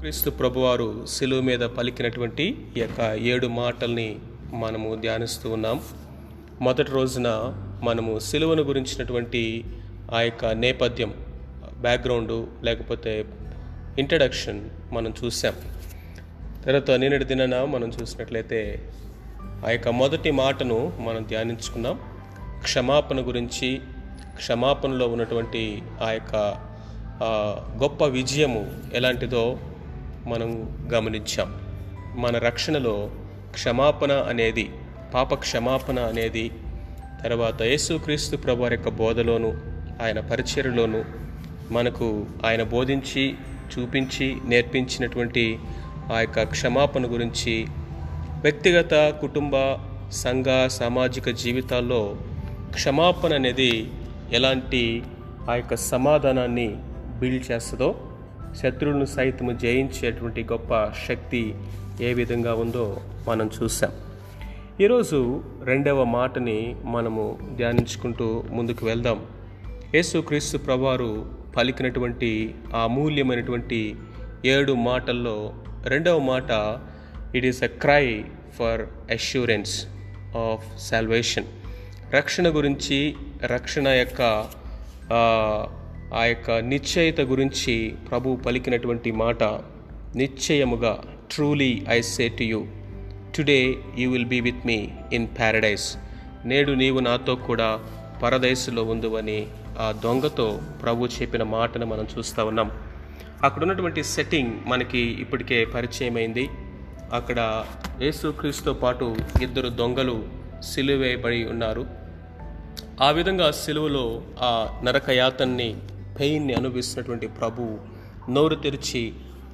క్రీస్తు ప్రభువారు సెలువు మీద పలికినటువంటి ఈ యొక్క ఏడు మాటల్ని మనము ధ్యానిస్తూ ఉన్నాం. మొదటి రోజున మనము సెలువును గురించినటువంటి ఆ యొక్క నేపథ్యం బ్యాక్గ్రౌండు లేకపోతే ఇంట్రడక్షన్ మనం చూసాం. తర్వాత నిన్నటి దినాన మనం చూసినట్లయితే ఆ యొక్క మొదటి మాటను మనం ధ్యానించుకున్నాం. క్షమాపణ గురించి క్షమాపణలో ఉన్నటువంటి ఆ యొక్క గొప్ప విజయము ఎలాంటిదో మనం గమనించాం. మన రక్షణలో క్షమాపణ అనేది పాప క్షమాపణ అనేది తర్వాత యేసుక్రీస్తు ప్రభువారి యొక్క బోధలోను ఆయన పరిచర్యలోను మనకు ఆయన బోధించి చూపించి నేర్పించినటువంటి ఆ యొక్క క్షమాపణ గురించి వ్యక్తిగత కుటుంబ సంఘ సామాజిక జీవితాల్లో క్షమాపణ అనేది ఎలాంటి ఆ యొక్క సమాధానాన్ని బిల్డ్ చేస్తుందో శత్రువులను సైతము జయించేటువంటి గొప్ప శక్తి ఏ విధంగా ఉందో మనం చూసాం. ఈరోజు రెండవ మాటని మనము ధ్యానించుకుంటూ ముందుకు వెళ్దాం. యేసుక్రీస్తు ప్రభువారు పలికినటువంటి ఆ అమూల్యమైనటువంటి ఏడు మాటల్లో రెండవ మాట it is a cry for assurance of salvation రక్షణ గురించి రక్షణ యొక్క ఆ, యొక్క నిశ్చయిత గురించి ప్రభు పలికినటువంటి మాట నిశ్చయముగా truly I say to you today you will be with me in paradise నేడు నీవు నాతో కూడా పరదైసులో ఉందువని ఆ దొంగతో ప్రభు చెప్పిన మాటను మనం చూస్తూ ఉన్నాం. అక్కడ ఉన్నటువంటి సెట్టింగ్ మనకి ఇప్పటికే పరిచయమైంది. అక్కడ యేసుక్రీస్తుతో పాటు ఇద్దరు దొంగలు సిలువేయబడి ఉన్నారు. ఆ విధంగా సిలువలో ఆ నరకయాతన్ని పెయిన్ని అనుభవిస్తున్నటువంటి ప్రభు నోరు తెరిచి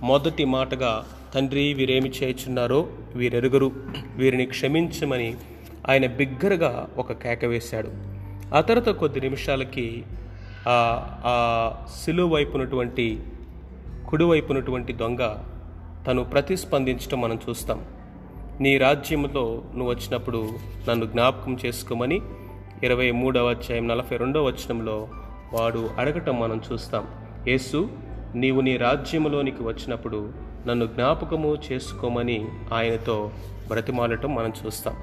మొదటి మాటగా తండ్రి వీరేమి చేయుచున్నారో వీరెరుగరు వీరిని క్షమించమని ఆయన బిగ్గరగా ఒక కేక వేశాడు. ఆ తర్వాత కొద్ది నిమిషాలకి ఆ సిలువైపునటువంటి సిలువ వైపునటువంటి కుడివైపునటువంటి దొంగ తను ప్రతిస్పందించడం మనం చూస్తాం. నీ రాజ్యంలో నువ్వు వచ్చినప్పుడు నన్ను జ్ఞాపకం చేసుకోమని ఇరవై మూడవ అధ్యాయం నలభై రెండవ వచనంలో వాడు అడగటం మనం చూస్తాం. యేసు నీవు నీ రాజ్యములోనికి వచ్చినప్పుడు నన్ను జ్ఞాపకము చేసుకోమని ఆయనతో బ్రతిమాలటం మనం చూస్తాం.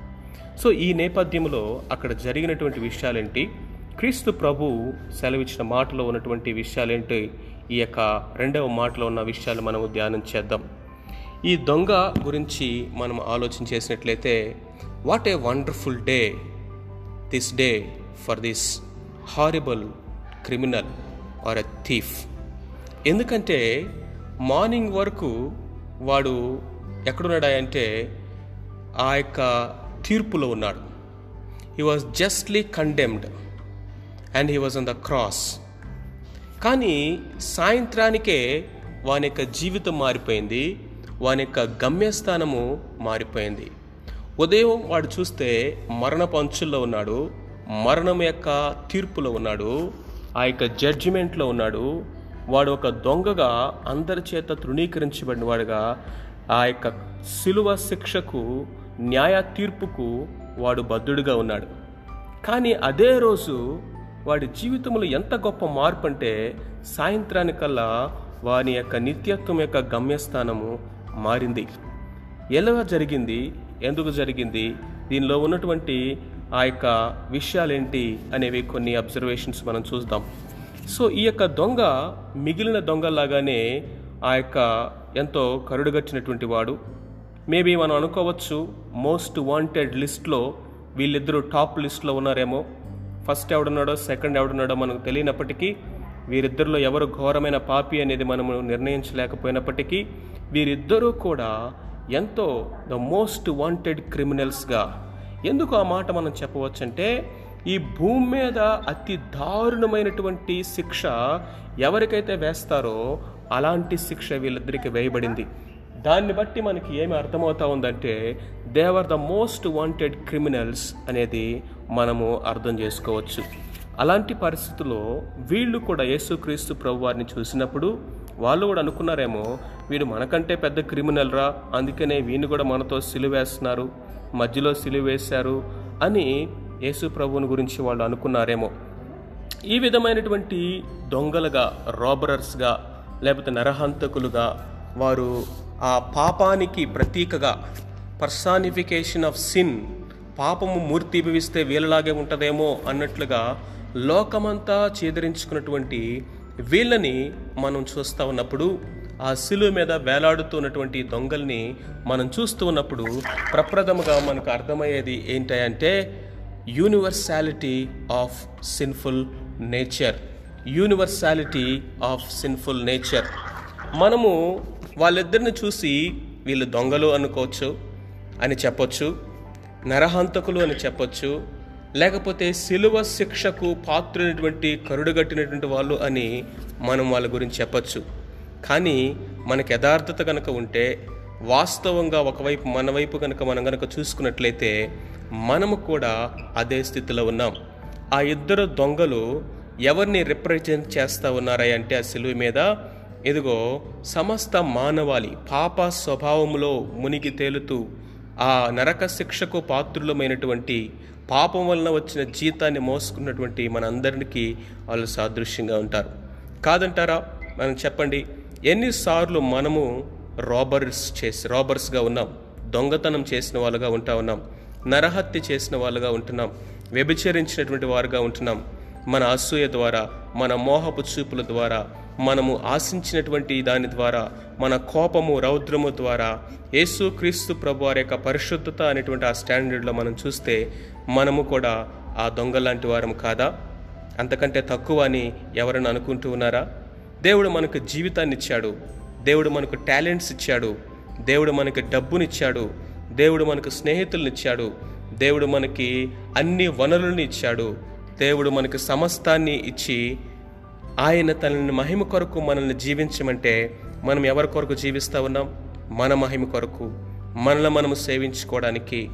సో ఈ నేపథ్యంలో అక్కడ జరిగినటువంటి విషయాలేంటి? క్రీస్తు ప్రభు సెలవిచ్చిన మాటలో ఉన్నటువంటి విషయాలేంటి? ఈ యొక్క రెండవ మాటలో ఉన్న విషయాలు మనము ధ్యానం చేద్దాం. ఈ దొంగ గురించి మనం ఆలోచన చేసినట్లయితే what a wonderful day this day for this horrible criminal or a thief. ఎందుకంటే మార్నింగ్ వరకు వాడు ఎక్కడున్నాడా అంటే ఆ యొక్క తీర్పులో ఉన్నాడు. He was justly condemned and he was on the cross కానీ సాయంత్రానికే వాని యొక్క జీవితం మారిపోయింది వాని యొక్క గమ్యస్థానము మారిపోయింది. ఉదయం వాడు చూస్తే మరణ పంచుల్లో ఉన్నాడు మరణం యొక్క తీర్పులో ఉన్నాడు ఆ యొక్క జడ్జిమెంట్లో ఉన్నాడు. వాడు ఒక దొంగగా అందరి చేత తృణీకరించబడిన వాడుగా ఆ యొక్క శిలువ శిక్షకు న్యాయ తీర్పుకు వాడు బద్ధుడుగా ఉన్నాడు. కానీ అదే రోజు వాడి జీవితంలో ఎంత గొప్ప మార్పు అంటే సాయంత్రానికల్లా వాని యొక్క నిత్యత్వం యొక్క గమ్యస్థానము మారింది. ఎలా జరిగింది? ఎందుకు జరిగింది? దీనిలో ఉన్నటువంటి ఆ యొక్క విషయాలేంటి అనేవి కొన్ని అబ్జర్వేషన్స్ మనం చూద్దాం. సో ఈ యొక్క దొంగ మిగిలిన దొంగలాగానే ఆ యొక్క ఎంతో కరుడుగచ్చినటువంటి వాడు. మేబీ మనం అనుకోవచ్చు మోస్ట్ వాంటెడ్ లిస్ట్లో వీళ్ళిద్దరూ టాప్ లిస్ట్లో ఉన్నారేమో. ఫస్ట్ ఎవడున్నాడో సెకండ్ ఎవడున్నాడో మనకు తెలియనప్పటికీ వీరిద్దరిలో ఎవరు ఘోరమైన పాపి అనేది మనము నిర్ణయించలేకపోయినప్పటికీ వీరిద్దరూ కూడా ఎంతో ద మోస్ట్ వాంటెడ్ క్రిమినల్స్గా ఎందుకు ఆ మాట మనం చెప్పవచ్చంటే ఈ భూమి మీద అతి దారుణమైనటువంటి శిక్ష ఎవరికైతే వేస్తారో అలాంటి శిక్ష వీళ్ళిద్దరికి వేయబడింది. దాన్ని బట్టి మనకి ఏమి అర్థమవుతా ఉందంటే they were the most wanted criminals అనేది మనము అర్థం చేసుకోవచ్చు. అలాంటి పరిస్థితుల్లో వీళ్ళు కూడా యేసుక్రీస్తు ప్రభు వారిని చూసినప్పుడు వాళ్ళు కూడా అనుకున్నారేమో వీడు మనకంటే పెద్ద క్రిమినల్ రా అందుకనే వీడిని కూడా మనతో సిలువేస్తున్నారు. మధ్యలో సిలివేశారు అని యేసు ప్రభువుని గురించి వాళ్ళు అనుకున్నారేమో. ఈ విధమైనటువంటి దొంగలుగా రాబరర్స్గా లేకపోతే నరహంతకులుగా వారు ఆ పాపానికి ప్రతీకగా పర్సానిఫికేషన్ ఆఫ్ సిన్ పాపము మూర్తి భవిస్తే వీళ్ళలాగే ఉంటుందేమో అన్నట్లుగా లోకమంతా చేదరించుకున్నటువంటి వీళ్ళని మనం చూస్తూ ఉన్నప్పుడు ఆ శిలువ మీద వేలాడుతున్నటువంటి దొంగల్ని మనం చూస్తూ ఉన్నప్పుడు ప్రప్రథముగా మనకు అర్థమయ్యేది ఏంటంటే universality of sinful nature. Universality of sinful nature. మనము వాళ్ళిద్దరిని చూసి వీళ్ళు దొంగలు అనుకోవచ్చు అని చెప్పొచ్చు నరహంతకులు అని చెప్పొచ్చు లేకపోతే సిలువ శిక్షకు పాత్రైనటువంటి కరుడుగట్టినటువంటి వాళ్ళు అని మనం వాళ్ళ గురించి చెప్పచ్చు. కానీ మనకు యథార్థత కనుక ఉంటే వాస్తవంగా ఒకవైపు మన వైపు కనుక మనం కనుక చూసుకున్నట్లయితే మనము కూడా అదే స్థితిలో ఉన్నాం. ఆ ఇద్దరు దొంగలు ఎవరిని రిప్రజెంట్ చేస్తూ ఉన్నారా అంటే ఆ సిలువ మీద ఇదిగో సమస్త మానవాళి పాప స్వభావంలో మునిగి తేలుతూ ఆ నరక శిక్షకు పాత్రులమైనటువంటి పాపం వలన వచ్చిన జీతాన్ని మోసుకున్నటువంటి మనందరికీ వాళ్ళు సాదృశ్యంగా ఉంటారు. కాదంటారా? మనం చెప్పండి. ఎన్నిసార్లు మనము రాబర్స్ చేసి రాబర్స్గా ఉన్నాం దొంగతనం చేసిన వాళ్ళుగా ఉంటా ఉన్నాం నరహత్య చేసిన వాళ్ళుగా ఉంటున్నాం వ్యభిచరించినటువంటి వారుగా ఉంటున్నాం మన అసూయ ద్వారా మన మోహపు చూపుల ద్వారా మనము ఆశించినటువంటి దాని ద్వారా మన కోపము రౌద్రము ద్వారా యేసు క్రీస్తు ప్రభు వారి యొక్క పరిశుద్ధత అనేటువంటి ఆ స్టాండర్డ్లో మనం చూస్తే మనము కూడా ఆ దొంగ లాంటి వారం కాదా? అంతకంటే తక్కువ అని ఎవరైనా అనుకుంటూ ఉన్నారా? దేవుడు మనకు జీవితాన్ని ఇచ్చాడు దేవుడు మనకు టాలెంట్స్ ఇచ్చాడు. దేవుడు మనకి డబ్బునిచ్చాడు. దేవుడు మనకు స్నేహితులను ఇచ్చాడు దేవుడు మనకి అన్ని వనరులను ఇచ్చాడు. దేవుడు మనకి సమస్తాన్ని ఇచ్చి ఆయన తనని మహిమ కొరకు మనల్ని జీవించమంటే మనం ఎవరి కొరకు జీవిస్తూ ఉన్నాం? మన మహిమ కొరకు. మనల్ని మనము సేవించుకోవడానికి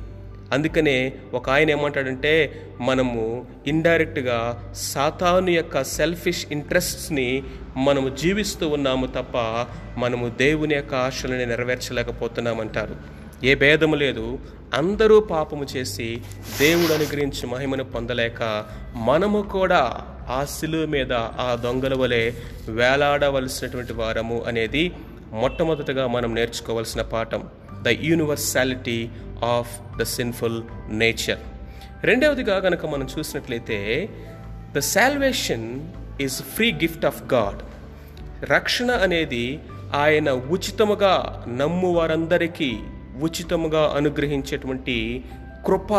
అందుకనే ఒక ఆయన ఏమంటాడంటే మనము ఇండైరెక్ట్గా సాతాను యొక్క సెల్ఫిష్ ఇంట్రెస్ట్స్ని మనము జీవిస్తూ ఉన్నాము తప్ప మనము దేవుని యొక్క ఆశలని నెరవేర్చలేకపోతున్నామంటారు. ఏ భేదము లేదు. అందరూ పాపము చేసి దేవుడు అనుగ్రహించి మహిమను పొందలేక మనము కూడా ఆ శిలువ మీద ఆ దొంగల వలె వేలాడవలసినటువంటి వారము అనేది మొట్టమొదటగా మనం నేర్చుకోవాల్సిన పాఠం. The universality of the sinful nature రెండవదిగా కనుక మనం చూసినట్లయితే the salvation is free gift of God రక్షణ అనేది ఆయన ఉచితముగా నమ్ము వారందరికీ ఉచితముగా అనుగ్రహించేటువంటి కృప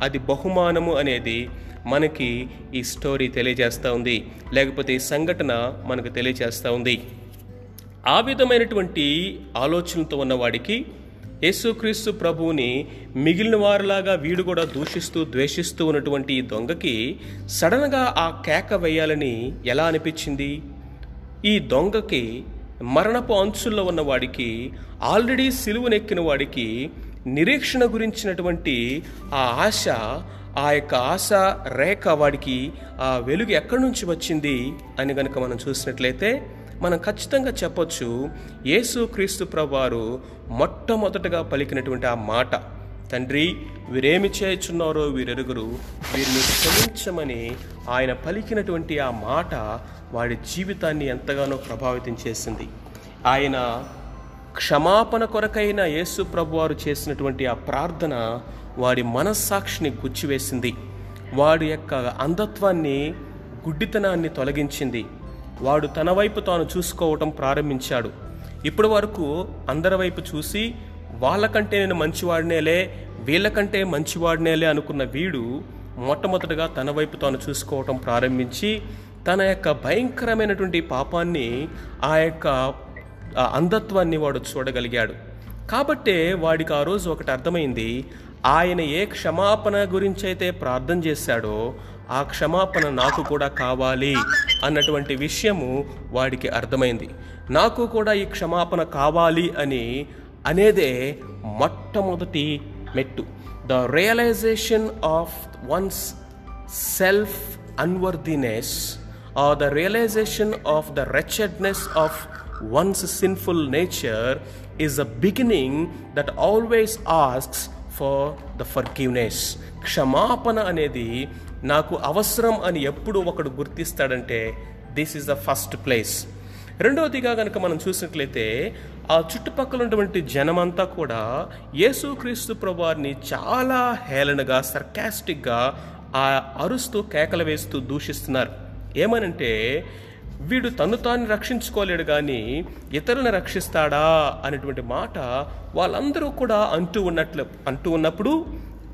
అది బహుమానము అనేది మనకి ఈ స్టోరీ తెలియజేస్తూ ఉంది. లేకపోతే ఈ సంఘటన మనకు తెలియజేస్తూ ఉంది. ఆ విధమైనటువంటి ఆలోచనతో ఉన్నవాడికి యేసుక్రీస్తు ప్రభువుని మిగిలిన వారిలాగా వీడు కూడా దూషిస్తూ ద్వేషిస్తూ ఉన్నటువంటి ఈ దొంగకి సడన్గా ఆ కేక వేయాలని ఎలా అనిపించింది? ఈ దొంగకి మరణపు అంచుల్లో ఉన్న వాడికి ఆల్రెడీ సిలువనెక్కిన వాడికి నిరీక్షణ గురించినటువంటి ఆ ఆశ ఆ యొక్క ఆశ రేఖ వాడికి ఆ వెలుగు ఎక్కడి నుంచి వచ్చింది అని కనుక మనం చూసినట్లయితే మనం ఖచ్చితంగా చెప్పొచ్చు యేసు క్రీస్తు ప్రభువారు మొట్టమొదటగా పలికినటువంటి ఆ మాట తండ్రి వీరేమి చేయుచున్నారో వీరెరుగురు వీరిని క్షమించమని ఆయన పలికినటువంటి ఆ మాట వాడి జీవితాన్ని ఎంతగానో ప్రభావితం చేసింది. ఆయన క్షమాపణ కొరకైన యేసు ప్రభువారు చేసినటువంటి ఆ ప్రార్థన వాడి మనస్సాక్షిని గుచ్చివేసింది. వాడి యొక్క అంధత్వాన్ని గుడ్డితనాన్ని తొలగించింది. వాడు తన వైపు తాను చూసుకోవటం ప్రారంభించాడు. ఇప్పటి వరకు అందరి వైపు చూసి వాళ్ళకంటే నేను మంచివాడినేలే వీళ్ళకంటే మంచివాడినేలే అనుకున్న వీడు మొట్టమొదటగా తన వైపు తాను చూసుకోవటం ప్రారంభించి తన యొక్క భయంకరమైనటువంటి పాపాన్ని ఆ యొక్క ఆ అంధత్వాన్ని వాడు చూడగలిగాడు. కాబట్టే వాడికి ఆ రోజు ఒకటి అర్థమైంది. ఆయన ఏ క్షమాపణ గురించి అయితే ప్రార్థన చేశాడో ఆ క్షమాపణ నాకు కూడా కావాలి అన్నటువంటి విషయము వాడికి అర్థమైంది. నాకు కూడా ఈ క్షమాపణ కావాలి అని అనేదే మొట్టమొదటి మెట్టు. The realisation of one's self unworthiness or the realisation of the wretchedness of one's sinful nature is a beginning that always asks for the forgiveness క్షమాపణ అనేది నాకు అవసరం అని ఎప్పుడు ఒకడు గుర్తిస్తాడంటే this is the first place రెండవదిగా కనుక మనం చూసినట్లయితే ఆ చుట్టుపక్కల ఉన్నటువంటి జనమంతా కూడా యేసుక్రీస్తు ప్రభువారిని చాలా హేళనగా సర్కాస్టిక్గా ఆ అరుస్తూ కేకలు వేస్తూ దూషిస్తున్నారు. ఏమనంటే వీడు తను తాను రక్షించుకోలేడు కానీ ఇతరులను రక్షిస్తాడా అనేటువంటి మాట వాళ్ళందరూ కూడా అంటూ ఉన్నట్లు అంటూ ఉన్నప్పుడు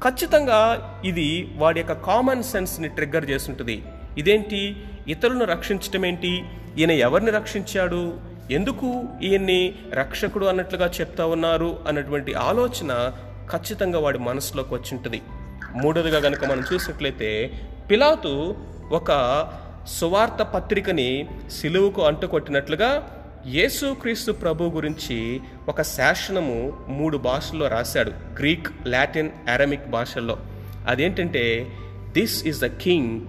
ఖచ్చితంగా ఇది వాడి యొక్క కామన్ సెన్స్ని ట్రిగ్గర్ చేస్తుంటుంది. ఇదేంటి? ఇతరులను రక్షించటం ఏంటి? ఈయన ఎవరిని రక్షించాడు? ఎందుకు ఈయన్ని రక్షకుడు అన్నట్లుగా చెప్తా ఉన్నారు అన్నటువంటి ఆలోచన ఖచ్చితంగా వాడి మనసులోకి వచ్చింటుంది. మూడోదిగా కనుక మనం చూసినట్లయితే పిలాతు ఒక సువార్త పత్రికని సిలువుకు అంటుకొట్టినట్లుగా యేసుక్రీస్తు ప్రభు గురించి ఒక శాసనము మూడు భాషల్లో రాశాడు గ్రీక్ లాటిన్ అరమిక్ భాషల్లో. అదేంటంటే this is the king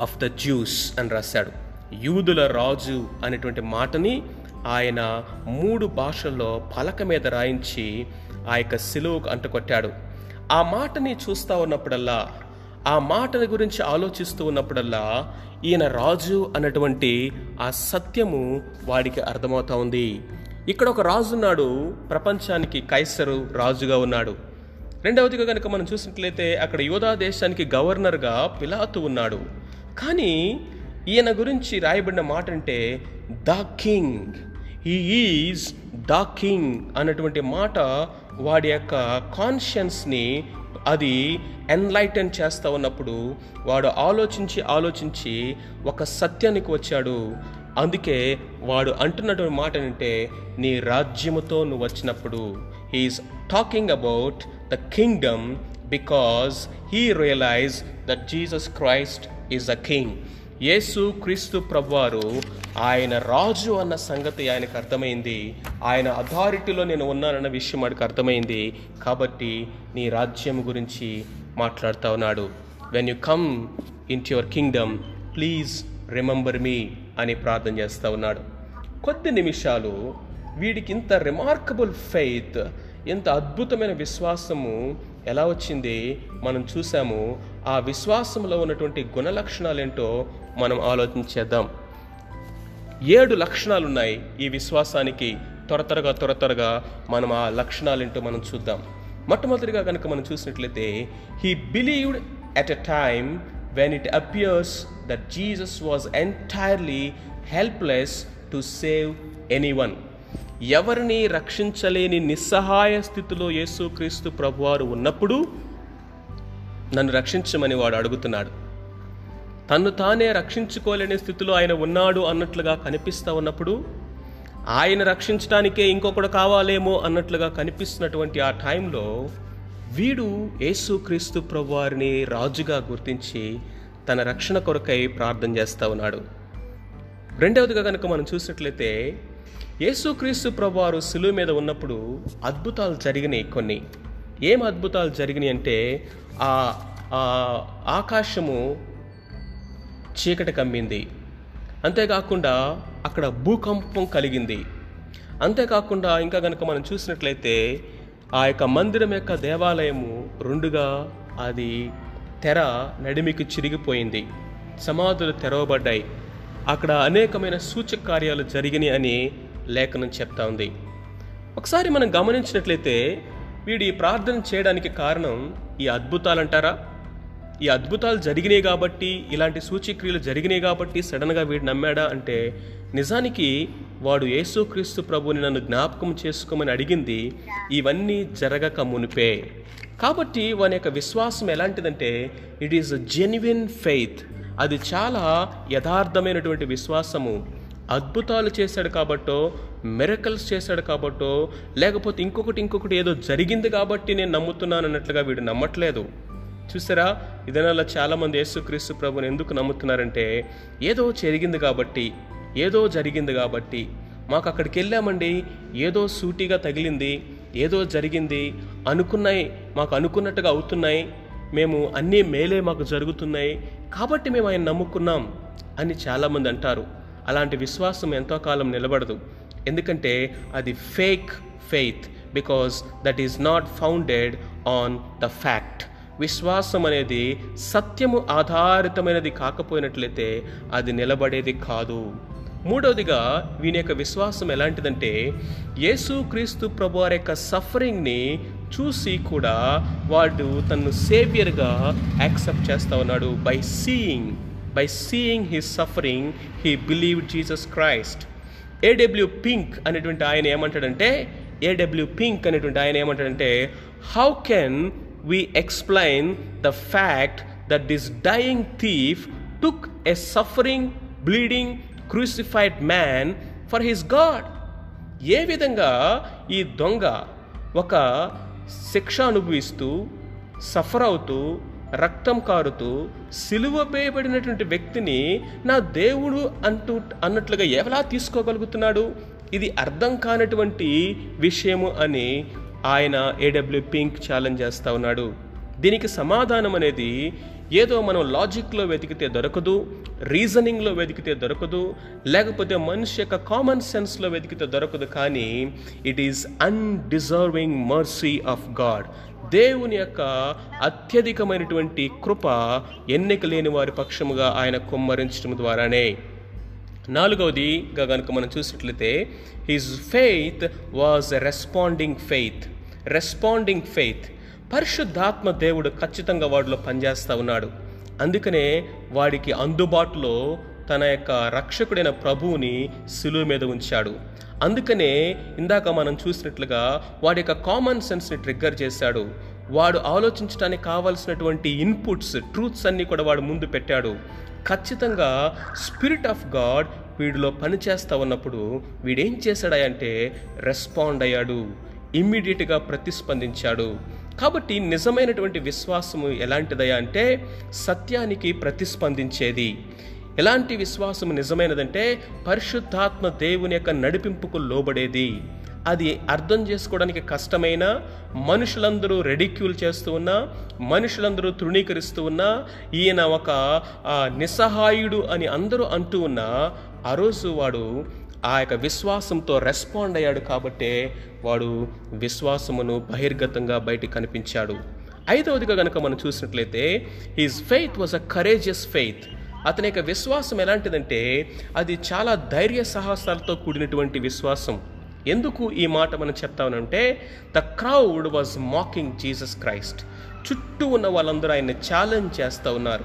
of the Jews అని రాశాడు. యూదుల రాజు అనేటువంటి మాటని ఆయన మూడు భాషల్లో పలక మీద రాయించి ఆ యొక్క సిలువుకు అంటుకొట్టాడు. ఆ మాటని చూస్తూ ఉన్నప్పుడల్లా ఆ మాటల గురించి ఆలోచిస్తూ ఉన్నప్పుడల్లా ఈయన రాజు అన్నటువంటి ఆ సత్యము వాడికి అర్థమవుతా ఉంది. ఇక్కడ ఒక రాజు ఉన్నాడు ప్రపంచానికి కైసరు రాజుగా ఉన్నాడు. రెండవదిగా కనుక మనం చూసినట్లయితే అక్కడ యోధా దేశానికి గవర్నర్గా పిలాతు ఉన్నాడు. కానీ ఈయన గురించి రాయబడిన మాట అంటే the king. He is the king అన్నటువంటి మాట వాడి యొక్క కాన్షియన్స్ని అది ఎన్లైటన్ చేస్తూ ఉన్నప్పుడు వాడు ఆలోచించి ఆలోచించి ఒక సత్యానికి వచ్చాడు. అందుకే వాడు అంటున్నటువంటి మాట అంటే నీ రాజ్యముతో నువ్వు వచ్చినప్పుడు he is talking about the kingdom because he realize that Jesus Christ is the king Yesu Kristu ప్రభువారు ఆయన రాజు అన్న సంగతి ఆయనకు అర్థమైంది. ఆయన అథారిటీలో నేను ఉన్నానన్న విషయం వాడికి అర్థమైంది. కాబట్టి నీ రాజ్యం గురించి మాట్లాడుతూ ఉన్నాడు. When you come in your kingdom please remember me అని ప్రార్థన చేస్తూ ఉన్నాడు. కొద్ది నిమిషాలు వీడికి ఇంత రిమార్కబుల్ ఫెయిత్ ఎంత అద్భుతమైన విశ్వాసము ఎలా వచ్చింది? మనం చూసాము ఆ విశ్వాసంలో ఉన్నటువంటి గుణలక్షణాలు ఏంటో మనం ఆలోచించేద్దాం ఏడు లక్షణాలు ఉన్నాయి ఈ విశ్వాసానికి త్వర త్వరగా త్వర త్వరగా మనం ఆ లక్షణాలు ఏంటో మనం చూద్దాం. మొట్టమొదటిగా కనుక మనం చూసినట్లయితే he believed at a time when it appears that Jesus was entirely helpless to save any one ఎవరిని రక్షించలేని నిస్సహాయ స్థితిలో యేసుక్రీస్తు ప్రభువారు ఉన్నప్పుడు నన్ను రక్షించమని వాడు అడుగుతున్నాడు. తన్ను తానే రక్షించుకోలేని స్థితిలో ఆయన ఉన్నాడు అన్నట్లుగా కనిపిస్తూ ఉన్నప్పుడు ఆయన రక్షించడానికే ఇంకొకడు కావాలేమో అన్నట్లుగా కనిపిస్తున్నటువంటి ఆ టైంలో వీడు యేసుక్రీస్తు ప్రభువారిని రాజుగా గుర్తించి తన రక్షణ కొరకై ప్రార్థన చేస్తూ ఉన్నాడు. రెండవదిగా కనుక మనం చూసినట్లయితే యేసుక్రీస్తు ప్రభువారు సులువు మీద ఉన్నప్పుడు అద్భుతాలు జరిగినాయి కొన్ని. ఏం అద్భుతాలు జరిగినాయి అంటే ఆ ఆ ఆకాశము చీకటి కమ్మింది. అంతేకాకుండా అక్కడ భూకంపం కలిగింది. అంతేకాకుండా ఇంకా కనుక మనం చూసినట్లయితే ఆ యొక్క మందిరం యొక్క దేవాలయము రెండుగా అది తెర నడిమికి చిరిగిపోయింది. సమాధులు తెరవబడ్డాయి. అక్కడ అనేకమైన సూచక కార్యాలు జరిగినాయి అని లేఖనం చెప్తా ఉంది. ఒకసారి మనం గమనించినట్లయితే వీడి ప్రార్థన చేయడానికి కారణం ఈ అద్భుతాలు అంటారా ఈ అద్భుతాలు జరిగినాయి కాబట్టి ఇలాంటి సూచిక్రియలు జరిగినాయి కాబట్టి సడన్గా వీడు నమ్మాడా అంటే నిజానికి వాడు యేసుక్రీస్తు ప్రభుని నన్ను జ్ఞాపకం చేసుకోమని అడిగింది ఇవన్నీ జరగక మునిపే. కాబట్టి వాని యొక్క విశ్వాసం ఎలాంటిదంటే it is a genuine faith. అది చాలా యథార్థమైనటువంటి విశ్వాసము. అద్భుతాలు చేశాడు కాబట్టో మెరకల్స్ చేశాడు కాబట్టో లేకపోతే ఇంకొకటి ఇంకొకటి ఏదో జరిగింది కాబట్టి నేను నమ్ముతున్నాను అన్నట్లుగా వీడు నమ్మట్లేదు. చూసారా? ఇదనల్లా చాలామంది యేసుక్రీస్తు ప్రభుని ఎందుకు నమ్ముతున్నారంటే ఏదో జరిగింది కాబట్టి ఏదో జరిగింది కాబట్టి మాకు అక్కడికి వెళ్ళామండి ఏదో సూటిగా తగిలింది ఏదో జరిగింది అనుకున్నాయి మాకు అనుకున్నట్టుగా అవుతున్నాయి మేము అన్నీ మేలే మాకు జరుగుతున్నాయి కాబట్టి మేము ఆయన నమ్ముకున్నాం అని చాలామంది అంటారు. అలాంటి విశ్వాసం ఎంతో కాలం నిలబడదు. ఎందుకంటే అది fake faith because that is not founded on the fact విశ్వాసం అనేది సత్యము ఆధారితమైనది కాకపోయినట్లయితే అది నిలబడేది కాదు. మూడవదిగా వీని యొక్క విశ్వాసం ఎలాంటిదంటే యేసు క్రీస్తు ప్రభు వారి యొక్క సఫరింగ్ని చూసి కూడా వాడు తను సేవియర్గా యాక్సెప్ట్ చేస్తూ ఉన్నాడు by seeing by seeing his suffering he believe Jesus Christ A W Pink అనేటువంటి ఆయన ఏమంటాడంటే ఏడబ్ల్యూ పింక్ అనేటువంటి ఆయన ఏమంటాడంటే how can we explain the fact that this dying thief took a suffering bleeding crucified man for his God ఏ విధంగా ఈ దొంగ ఒక శిక్ష అనుభవిస్తూ సఫర్ అవుతూ రక్తం కారుతూ సిలువ వేయబడినటువంటి వ్యక్తిని నా దేవుడు అంటూ అన్నట్లుగా ఎలా తీసుకోగలుగుతున్నాడు? ఇది అర్థం కానటువంటి విషయము అని ఆయన ఏడబ్ల్యూ పింక్ ఛాలెంజ్ చేస్తూ ఉన్నాడు. దీనికి సమాధానం అనేది ఏదో మనం లాజిక్లో వెతికితే దొరకదు రీజనింగ్లో వెతికితే దొరకదు లేకపోతే మనిషి యొక్క కామన్ సెన్స్లో వెతికితే దొరకదు కానీ it is undeserving mercy of God దేవుని యొక్క అత్యధికమైనటువంటి కృప ఎన్నిక లేని వారి పక్షముగా ఆయన కుమ్మరించడం ద్వారానే. నాలుగవదిగా కనుక మనం చూసినట్లయితే his faith was responding faith responding faith పరిశుద్ధాత్మ దేవుడు ఖచ్చితంగా వాడిలో పనిచేస్తూ ఉన్నాడు. అందుకనే వాడికి అందుబాటులో తన యొక్క రక్షకుడైన ప్రభువుని సిలువ మీద ఉంచాడు. అందుకనే ఇందాక మనం చూసినట్లుగా వాడి యొక్క కామన్ సెన్స్ని ట్రిగ్గర్ చేశాడు. వాడు ఆలోచించడానికి కావాల్సినటువంటి ఇన్పుట్స్ ట్రూత్స్ అన్నీ కూడా వాడు ముందు పెట్టాడు. ఖచ్చితంగా స్పిరిట్ ఆఫ్ గాడ్ వీడిలో పనిచేస్తా ఉన్నప్పుడు వీడేం చేశాడంటే రెస్పాండ్ అయ్యాడు. ఇమ్మీడియట్గా ప్రతిస్పందించాడు. కాబట్టి నిజమైనటువంటి విశ్వాసము ఎలాంటిదయా అంటే సత్యానికి ప్రతిస్పందించేది. ఎలాంటి విశ్వాసం నిజమైనదంటే పరిశుద్ధాత్మ దేవుని యొక్క నడిపింపుకు లోబడేది. అది అర్థం చేసుకోవడానికి కష్టమైన మనుషులందరూ రెడిక్యూల్ చేస్తూ ఉన్నా మనుషులందరూ తృణీకరిస్తూ ఉన్నా ఈయన ఒక నిస్సహాయుడు అని అందరూ అంటూ ఉన్నా ఆ రోజు వాడు ఆ యొక్క విశ్వాసంతో రెస్పాండ్ అయ్యాడు కాబట్టే వాడు విశ్వాసమును బహిర్గతంగా బయటికి కనిపించాడు. ఐదవదిగా కనుక మనం చూసినట్లయితే his faith was a courageous faith అతని యొక్క విశ్వాసం ఎలాంటిదంటే అది చాలా ధైర్య సాహసాలతో కూడినటువంటి విశ్వాసం. ఎందుకు ఈ మాట మనం చెప్తామనంటే the crowd was mocking Jesus Christ చుట్టూ ఉన్న వాళ్ళందరూ ఆయన్ని ఛాలెంజ్ చేస్తూ ఉన్నారు.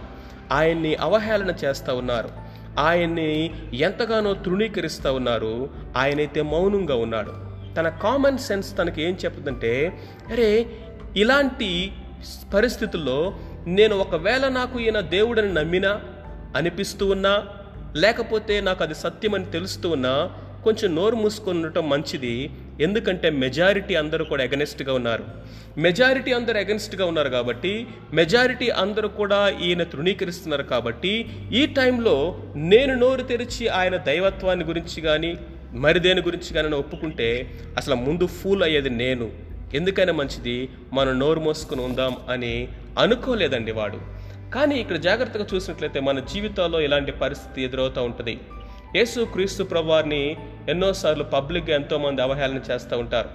ఆయన్ని అవహేళన చేస్తూ ఉన్నారు. ఆయన్ని ఎంతగానో తృణీకరిస్తూ ఉన్నారు. ఆయనైతే మౌనంగా ఉన్నాడు. తన కామన్ సెన్స్ తనకి ఏం చెప్తుందంటే అరే ఇలాంటి పరిస్థితుల్లో నేను ఒకవేళ నాకు ఈయన దేవుడని నమ్మినా అనిపిస్తూ ఉన్నా లేకపోతే నాకు అది సత్యమని తెలుస్తూ ఉన్నా కొంచెం నోరు మూసుకొని ఉండటం మంచిది. ఎందుకంటే మెజారిటీ అందరూ కూడా ఎగనెస్ట్గా ఉన్నారు. మెజారిటీ అందరూ ఎగనెస్ట్గా ఉన్నారు కాబట్టి మెజారిటీ అందరూ కూడా ఈయన తృణీకరిస్తున్నారు కాబట్టి ఈ టైంలో నేను నోరు తెరిచి ఆయన దైవత్వాన్ని గురించి కానీ మరి దేని గురించి కానీ ఒప్పుకుంటే అసలు ముందు ఫూల్ అయ్యేది నేను. ఎందుకైనా మంచిది మనం నోరు మోసుకుని ఉందాం అని అనుకోలేదండి వాడు. కానీ ఇక్కడ జాగ్రత్తగా చూసినట్లయితే మన జీవితాల్లో ఇలాంటి పరిస్థితి ఎదురవుతూ ఉంటుంది. యేసు క్రీస్తు ప్రభువారిని ఎన్నోసార్లు పబ్లిక్గా ఎంతోమంది అవహేళన చేస్తూ ఉంటారు.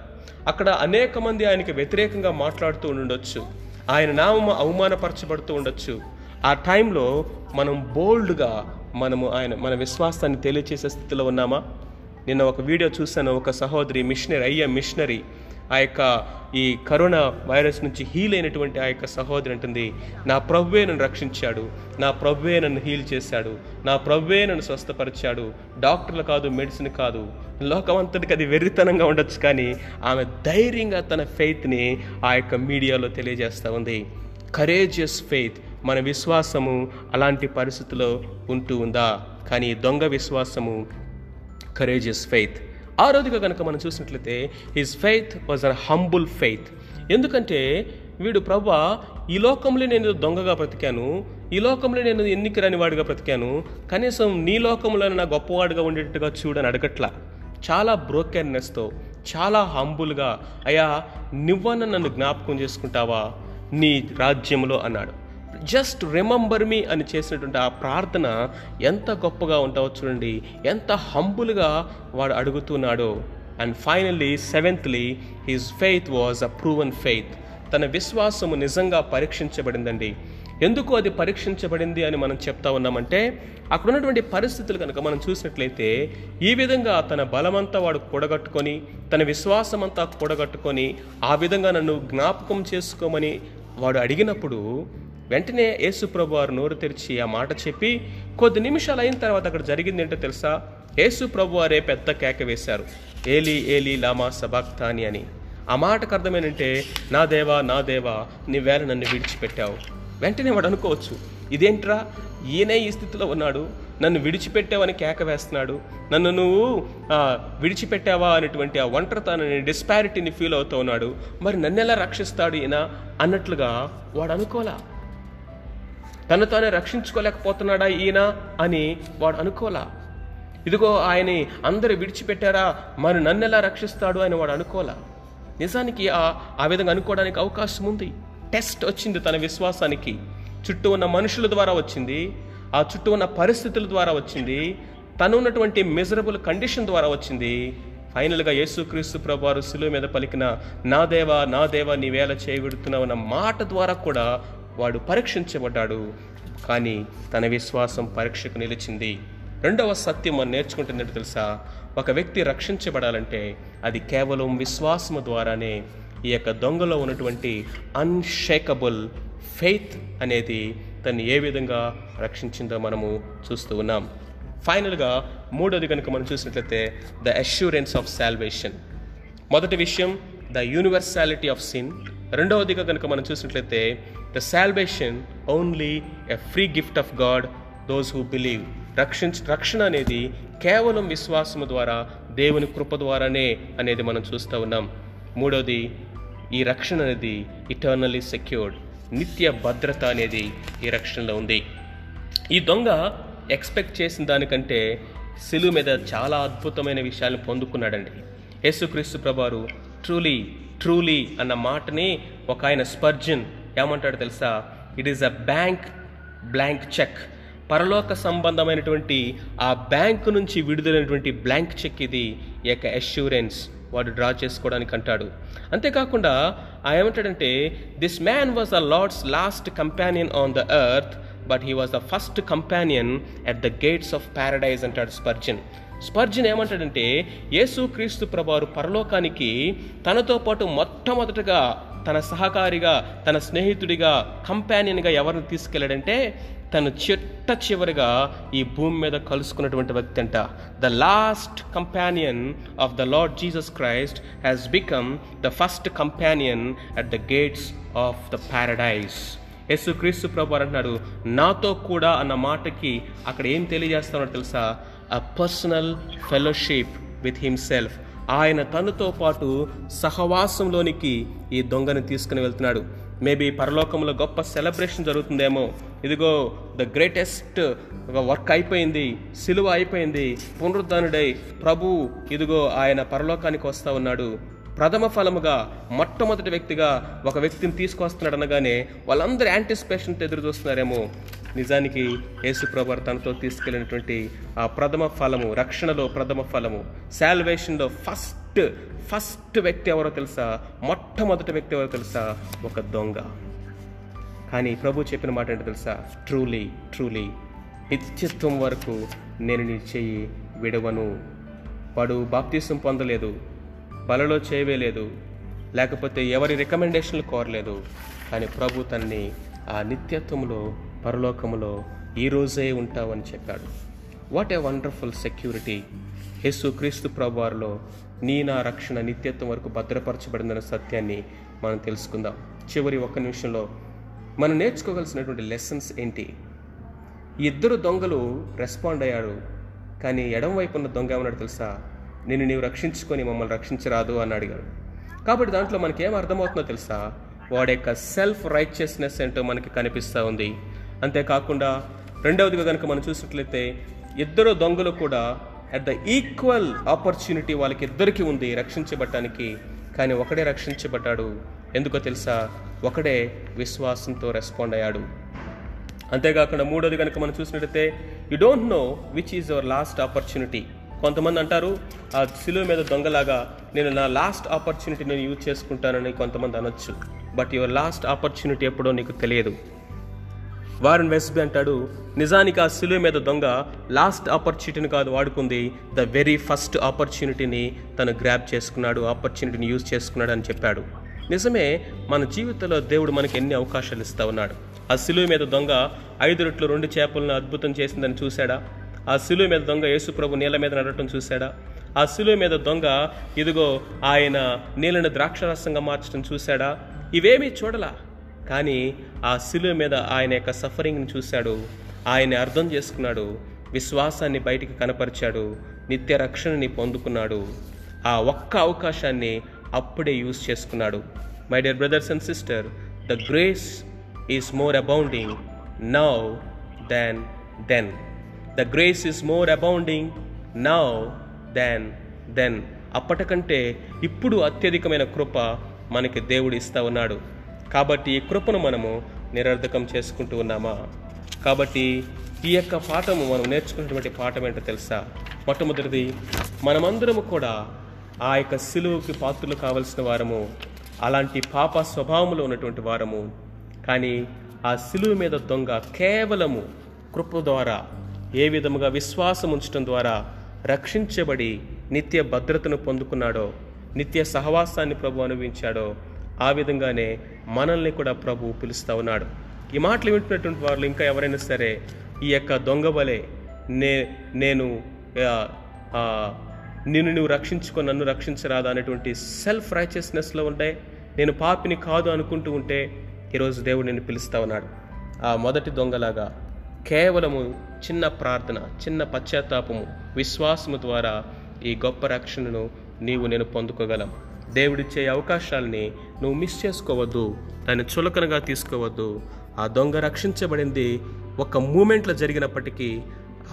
అక్కడ అనేక మంది ఆయనకి వ్యతిరేకంగా మాట్లాడుతూ ఉండొచ్చు ఆయన నామం అవమానపరచబడుతూ ఉండొచ్చు. ఆ టైంలో మనం బోల్డ్గా మనము ఆయన మన విశ్వాసాన్ని తెలియచేసే స్థితిలో ఉన్నామా? నిన్న ఒక వీడియో చూశాను. ఒక సహోదరి మిషనరీ అయ్యే మిషనరీ. ఆ యొక్క ఈ కరోనా వైరస్ నుంచి హీల్ అయినటువంటి ఆ యొక్క సహోదరి అంటుంది నా ప్రభువే నన్ను రక్షించాడు నా ప్రభువే నన్ను హీల్ చేశాడు నా ప్రభువే నన్ను స్వస్థపరిచాడు డాక్టర్లు కాదు మెడిసిన్ కాదు లోకమంతటికి అది వెర్రితనంగా ఉండొచ్చు కానీ ఆమె ధైర్యంగా తన ఫెయిత్ని ఆ యొక్క మీడియాలో తెలియజేస్తూ ఉంది. కరేజియస్ ఫెయిత్ మన విశ్వాసము అలాంటి పరిస్థితిలో ఉంటూ ఉందా? కానీ దొంగ విశ్వాసము కరేజియస్ ఫెయిత్ ఆరోదిగా కనుక మనం చూసినట్లయితే his faith was an humble faith ఎందుకంటే వీడు ప్రభా ఈ లోకంలో నేను దొంగగా బ్రతికాను ఈ లోకంలో నేను ఎన్నిక రాని వాడిగా బ్రతికాను కనీసం నీ లోకంలో నా గొప్పవాడిగా ఉండేట్టుగా చూడని అడగట్లా. చాలా బ్రోకెర్నెస్తో చాలా హంబుల్గా అయా నువ్వన్న నన్ను జ్ఞాపకం చేసుకుంటావా? నీ రాజ్యంలో అన్నాడు. జస్ట్ రిమెంబర్ మీ అని చేసినటువంటి ఆ ప్రార్థన ఎంత గొప్పగా ఉంటావో చూడండి. ఎంత హంబుల్గా వాడు అడుగుతున్నాడో. And finally seventhly his faith was a proven faith తన విశ్వాసము నిజంగా పరీక్షించబడిందండి. ఎందుకు అది పరీక్షించబడింది అని మనం చెప్తా ఉన్నామంటే అక్కడ ఉన్నటువంటి పరిస్థితులు కనుక మనం చూసినట్లయితే ఈ విధంగా తన బలమంతా వాడు కూడగట్టుకొని తన విశ్వాసం అంతా కూడగట్టుకొని ఆ విధంగా నన్ను జ్ఞాపకం చేసుకోమని వాడు అడిగినప్పుడు వెంటనే యేసుప్రభు వారు నోరు తెరిచి ఆ మాట చెప్పి కొద్ది నిమిషాలు అయిన తర్వాత అక్కడ జరిగింది ఏంటో తెలుసా? యేసు ప్రభు వారే పెద్ద కేక వేశారు. ఏలి ఏలి లామా సబాక్తాని అని. ఆ మాటకు అర్థమేనంటే నా దేవా నా దేవా నీవేళ నన్ను విడిచిపెట్టావు. వెంటనే వాడు అనుకోవచ్చు ఇదేంట్రా? ఈయనే ఈ స్థితిలో ఉన్నాడు నన్ను విడిచిపెట్టావని కేక వేస్తున్నాడు నన్ను నువ్వు విడిచిపెట్టావా అనేటువంటి ఆ ఒంటరితనని డిస్పారిటీని ఫీల్ అవుతూ ఉన్నాడు. మరి నన్నెలా రక్షిస్తాడు ఈయన? అన్నట్లుగా వాడు అనుకోలా తను తానే రక్షించుకోలేకపోతున్నాడా ఈయన అని వాడు అనుకోలా. ఇదిగో ఆయన్ని అందరూ విడిచిపెట్టారా? మరి నన్నెలా రక్షిస్తాడు అని వాడు అనుకోలా. నిజానికి ఆ ఆ విధంగా అనుకోవడానికి అవకాశం ఉంది. టెస్ట్ వచ్చింది తన విశ్వాసానికి. చుట్టూ ఉన్న మనుషుల ద్వారా వచ్చింది. ఆ చుట్టూ ఉన్న పరిస్థితుల ద్వారా వచ్చింది. తను ఉన్నటువంటి మిజరబుల్ కండిషన్ ద్వారా వచ్చింది. ఫైనల్గా యేసుక్రీస్తు ప్రభువారు శిలువ మీద పలికిన నా దేవా నా దేవా నీవేళ చేయబెడుతున్నావు అన్న మాట ద్వారా కూడా వాడు పరీక్షించబడ్డాడు. కానీ తన విశ్వాసం పరీక్షకు నిలిచింది. రెండవ సత్యం మనం నేర్చుకుంటున్నట్టు తెలుసా? ఒక వ్యక్తి రక్షించబడాలంటే అది కేవలం విశ్వాసము ద్వారానే ఈ యొక్క దొంగలో ఉన్నటువంటి అన్షేకబుల్ ఫెయిత్ అనేది తను ఏ విధంగా రక్షించిందో మనము చూస్తూ ఉన్నాం. ఫైనల్గా మూడోది కనుక మనం చూసినట్లయితే ద అష్యూరెన్స్ ఆఫ్ శాల్వేషన్ మొదటి విషయం ద యూనివర్సాలిటీ ఆఫ్ సిన్ రెండవదిగా కనుక మనం చూసినట్లయితే the salvation only a free gift of God those who believe రక్షించ రక్షణ అనేది కేవలం విశ్వాసము ద్వారా దేవుని కృప ద్వారానే అనేది మనం చూస్తూ ఉన్నాం. మూడవది ఈ రక్షణ అనేది ఇటర్నల్లీ సెక్యూర్డ్ నిత్య భద్రత అనేది ఈ రక్షణలో ఉంది. ఈ దొంగ ఎక్స్పెక్ట్ చేసిన దానికంటే సిలువ మీద చాలా అద్భుతమైన విషయాలను పొందుకున్నాడండి. యేసుక్రీస్తు ప్రభారు ట్రూలీ ట్రూలీ అన్న మాటని ఒక ఆయన స్పర్జన్ ఏమంటాడు తెలుసా? It is a bank blank cheque పరలోక సంబంధమైనటువంటి ఆ బ్యాంకు నుంచి విడుదలైనటువంటి బ్లాంక్ చెక్ ఇది యొక్క అష్యూరెన్స్ వాడు డ్రా చేసుకోవడానికి అంటాడు. అంతేకాకుండా ఆ ఏమంటాడంటే this man was a Lord's last companion on the earth but he was the first companion at the gates of paradise అంటాడు స్పర్జన్. స్పర్జన్ ఏమంటాడంటే యేసు క్రీస్తు ప్రభారు పరలోకానికి తనతో పాటు మొట్టమొదటగా తన సహకారిగా తన స్నేహితుడిగా కంపానియన్గా ఎవరిని తీసుకెళ్ళాడంటే తను చిట్ట చివరిగా ఈ భూమి మీద కలుసుకున్నటువంటి వ్యక్తి అంట. The last companion of the Lord Jesus Christ has become the first companion at the gates of the paradise యేసు క్రీస్తు ప్రభు అంటున్నాడు నాతో కూడా అన్న మాటకి అక్కడ ఏం తెలియజేస్తామో తెలుసా? A personal fellowship with himself ఆయన తనతో పాటు సహవాసంలోనికి ఈ దొంగని తీసుకుని వెళ్తున్నాడు. మేబీ పరలోకంలో గొప్ప సెలబ్రేషన్ జరుగుతుందేమో. ఇదిగో ద గ్రేటెస్ట్ వర్క్ అయిపోయింది సిలువ అయిపోయింది పునరుద్ధానుడై ప్రభు ఇదిగో ఆయన పరలోకానికి వస్తూ ఉన్నాడు. ప్రథమ ఫలముగా మొట్టమొదటి వ్యక్తిగా ఒక వ్యక్తిని తీసుకొస్తున్నాడు అనగానే వాళ్ళందరూ యాంటిసిపేషన్తో ఎదురు చూస్తున్నారేమో. నిజానికి యేసు ప్రభు తనతో తీసుకెళ్ళినటువంటి ఆ ప్రథమ ఫలము రక్షణలో ప్రథమ ఫలము శాల్వేషన్లో ఫస్ట్ ఫస్ట్ వ్యక్తి ఎవరో తెలుసా? మొట్టమొదటి వ్యక్తి ఎవరో తెలుసా? ఒక దొంగ. కానీ ప్రభు చెప్పిన మాట ఏంటో తెలుసా? ట్రూలీ ట్రూలీ నిత్యత్వం వరకు నేను నీ చెయ్యి విడవను. వాడు బాప్తీసం పొందలేదు బలలో చేయవేలేదు లేకపోతే ఎవరి రికమెండేషన్లు కోరలేదు. కానీ ప్రభు తనని ఆ నిత్యత్వంలో పరలోకములో ఈ రోజే ఉంటావని చెప్పాడు. వాట్ ఏ వండర్ఫుల్ సెక్యూరిటీ యేసు క్రీస్తు ప్రభువారిలో నీ నా రక్షణ నిత్యత్వం వరకు భద్రపరచబడిందన్న సత్యాన్ని మనం తెలుసుకుందాం. చివరి ఒక్క నిమిషంలో మనం నేర్చుకోవలసినటువంటి లెసన్స్ ఏంటి? ఇద్దరు దొంగలు రెస్పాండ్ అయ్యాడు కానీ ఎడం వైపు ఉన్న దొంగ ఏమన్నాడు తెలుసా? నేను నీవు రక్షించుకొని మమ్మల్ని రక్షించరాదు అని అడిగాడు. కాబట్టి దాంట్లో మనకేం అర్థమవుతుందో తెలుసా? వాడి యొక్క సెల్ఫ్ రైచియస్నెస్ ఏంటో మనకి కనిపిస్తూ ఉంది. అంతేకాకుండా రెండవదిగా కనుక మనం చూసినట్లయితే ఇద్దరు దొంగలు కూడా అట్ ద ఈక్వల్ ఆపర్చునిటీ వాళ్ళకి ఇద్దరికి ఉంది రక్షించబడటానికి కానీ ఒకడే రక్షించబడ్డాడు. ఎందుకో తెలుసా? ఒకడే విశ్వాసంతో రెస్పాండ్ అయ్యాడు. అంతేకాకుండా మూడోది కనుక మనం చూసినట్లయితే you don't know which is our last opportunity కొంతమంది అంటారు ఆ సిలువ మీద దొంగలాగా నేను నా లాస్ట్ ఆపర్చునిటీ నేను యూజ్ చేసుకుంటానని కొంతమంది అనొచ్చు. బట్ యువర్ లాస్ట్ ఆపర్చునిటీ ఎప్పుడో నీకు తెలియదు. వారన్ వెస్బీ అంటాడు నిజానికి ఆ సిలువ మీద దొంగ లాస్ట్ ఆపర్చునిటీని కాదు వాడుకుంది. ద వెరీ ఫస్ట్ ఆపర్చునిటీని తను గ్రాప్ చేసుకున్నాడు ఆపర్చునిటీని యూజ్ చేసుకున్నాడు అని చెప్పాడు. నిజమే మన జీవితంలో దేవుడు మనకి ఎన్ని అవకాశాలు ఇస్తా ఉన్నాడు. ఆ సిలువ మీద దొంగ ఐదు రొట్లు రెండు చేపలను అద్భుతం చేసిందని చూశాడా? ఆ సిలువ మీద దొంగ యేసుప్రభు నీళ్ళ మీద నడటం చూశాడా? ఆ సిలువ మీద దొంగ ఇదిగో ఆయన నీళ్ళని ద్రాక్షరసంగా మార్చడం చూశాడా? ఇవేమీ చూడలా. కానీ ఆ శిలువ మీద ఆయన యొక్క సఫరింగ్ని చూశాడు. ఆయన అర్థం చేసుకున్నాడు. విశ్వాసాన్ని బయటికి కనపరిచాడు. నిత్య రక్షణని పొందుకున్నాడు. ఆ ఒక్క అవకాశాన్ని అప్పుడే యూజ్ చేసుకున్నాడు. My dear brothers and sister the grace is more abounding now then then the grace is more abounding now then then అప్పటికంటే ఇప్పుడు అత్యధికమైన కృప మనకి దేవుడు ఇస్తా ఉన్నాడు. కాబట్టి ఈ కృపను మనము నిరర్ధకం చేసుకుంటూ ఉన్నామా? కాబట్టి ఈ యొక్క పాఠము మనం నేర్చుకున్నటువంటి పాఠం ఏంటో తెలుసా? మొట్టమొదటిది మనమందరము కూడా ఆ యొక్క సిలువుకి పాత్రలు కావలసిన వారము అలాంటి పాప స్వభావంలో ఉన్నటువంటి వారము. కానీ ఆ సిలువు మీద దొంగ కేవలము కృప ద్వారా ఏ విధముగా విశ్వాసం ఉంచడం ద్వారా రక్షించబడి నిత్య భద్రతను పొందుకున్నాడో నిత్య సహవాసాన్ని ప్రభు అనుభవించాడో ఆ విధంగానే మనల్ని కూడా ప్రభు పిలుస్తూ ఉన్నాడు. ఈ మాటలు వింటున్నటువంటి వాళ్ళు ఇంకా ఎవరైనా సరే ఈ యొక్క దొంగ వలె నే నేను నిన్ను నువ్వు రక్షించుకో నన్ను రక్షించరాదా అనేటువంటి సెల్ఫ్ రైచియస్నెస్లో ఉంటే నేను పాపిని కాదు అనుకుంటూ ఉంటే ఈరోజు దేవుడు నేను పిలుస్తా ఉన్నాడు. ఆ మొదటి దొంగలాగా కేవలము చిన్న ప్రార్థన చిన్న పశ్చాత్తాపము విశ్వాసము ద్వారా ఈ గొప్ప రక్షణను నీవు నేను పొందుకోగలం. దేవుడిచ్చే అవకాశాలని నువ్వు మిస్ చేసుకోవద్దు దాన్ని చులకనగా తీసుకోవద్దు. ఆ దొంగ రక్షించబడింది ఒక మూమెంట్లో జరిగినప్పటికీ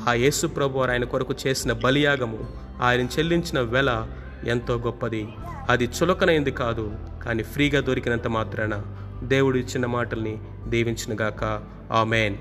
ఆ యేసు ప్రభు ఆయన కొరకు చేసిన బలియాగము ఆయన చెల్లించిన వెల ఎంతో గొప్పది. అది చులకనైంది కాదు కానీ ఫ్రీగా దొరికినంత మాత్రాన దేవుడు ఇచ్చిన మాటల్ని దీవించినగాక. ఆమెన్.